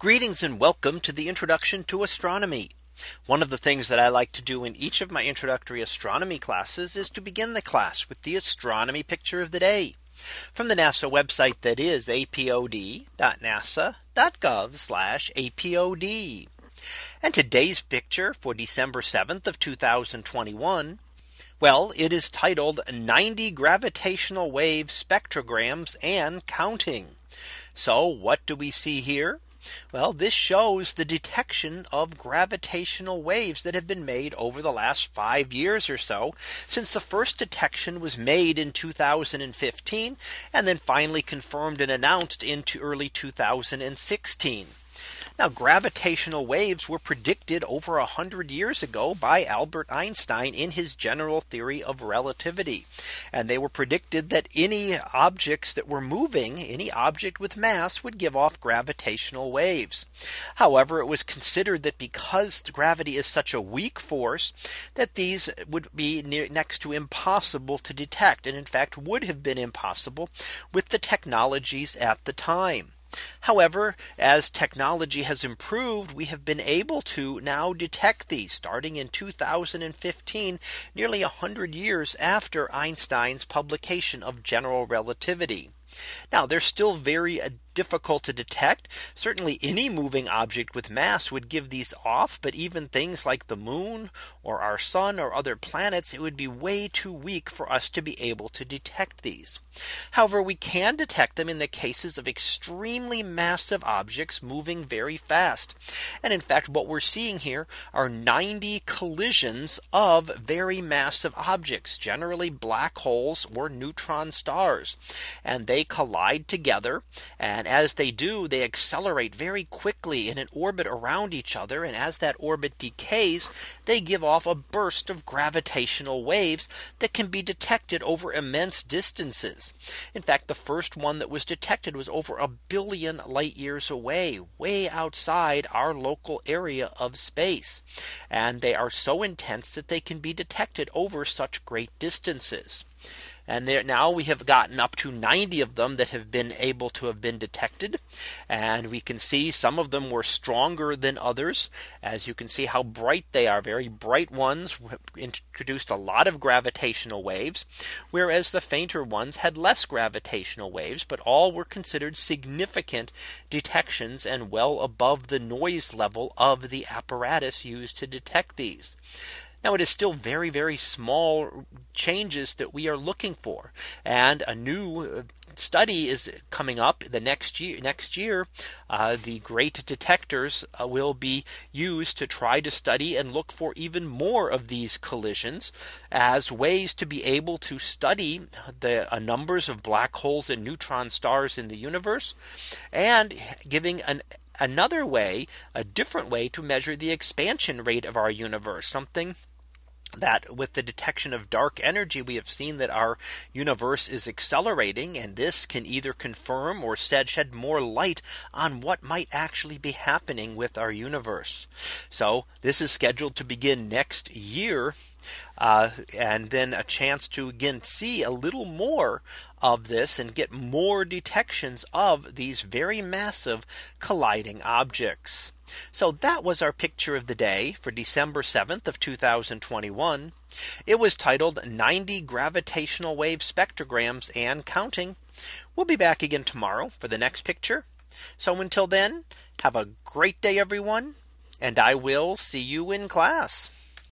Greetings and welcome to the introduction to astronomy. One of the things that I like to do in each of my introductory astronomy classes is to begin the class with the astronomy picture of the day from the NASA website that is apod.nasa.gov apod. And today's picture for December 7th of 2021. Well, it is titled 90 gravitational wave spectrograms and counting. So what do we see here? Well, this shows the detection of gravitational waves that have been made over the last five years or so since the first detection was made in 2015 and then finally confirmed and announced into early 2016. Now gravitational waves were predicted over a hundred years ago by Albert Einstein in his general theory of relativity. And they were predicted that any objects that were moving any object with mass would give off gravitational waves. However, it was considered that because gravity is such a weak force that these would be near, next to impossible to detect and in fact would have been impossible with the technologies at the time. However, as technology has improved, we have been able to now detect these starting in 2015, nearly 100 years after Einstein's publication of general relativity. Now they're still very uh, difficult to detect. Certainly any moving object with mass would give these off. But even things like the moon or our sun or other planets, it would be way too weak for us to be able to detect these. However, we can detect them in the cases of extremely massive objects moving very fast. And in fact, what we're seeing here are 90 collisions of very massive objects, generally black holes or neutron stars. And they collide together. And as they do, they accelerate very quickly in an orbit around each other. And as that orbit decays, they give off a burst of gravitational waves that can be detected over immense distances. In fact, the first one that was detected was over a billion light years away, way outside our local area of space. And they are so intense that they can be detected over such great distances. And there now we have gotten up to 90 of them that have been able to have been detected. And we can see some of them were stronger than others. As you can see how bright they are. Very bright ones introduced a lot of gravitational waves, whereas the fainter ones had less gravitational waves, but all were considered significant detections and well above the noise level of the apparatus used to detect these. Now it is still very, very small changes that we are looking for. And a new uh, study is coming up the next year. Next year, uh, the great detectors uh, will be used to try to study and look for even more of these collisions as ways to be able to study the uh, numbers of black holes and neutron stars in the universe and giving an another way, a different way to measure the expansion rate of our universe, something that with the detection of dark energy, we have seen that our universe is accelerating, and this can either confirm or shed more light on what might actually be happening with our universe. So this is scheduled to begin next year. Uh, and then a chance to again see a little more of this and get more detections of these very massive colliding objects. So that was our picture of the day for December 7th of 2021. It was titled 90 gravitational wave spectrograms and counting. We'll be back again tomorrow for the next picture. So until then, have a great day, everyone, and I will see you in class.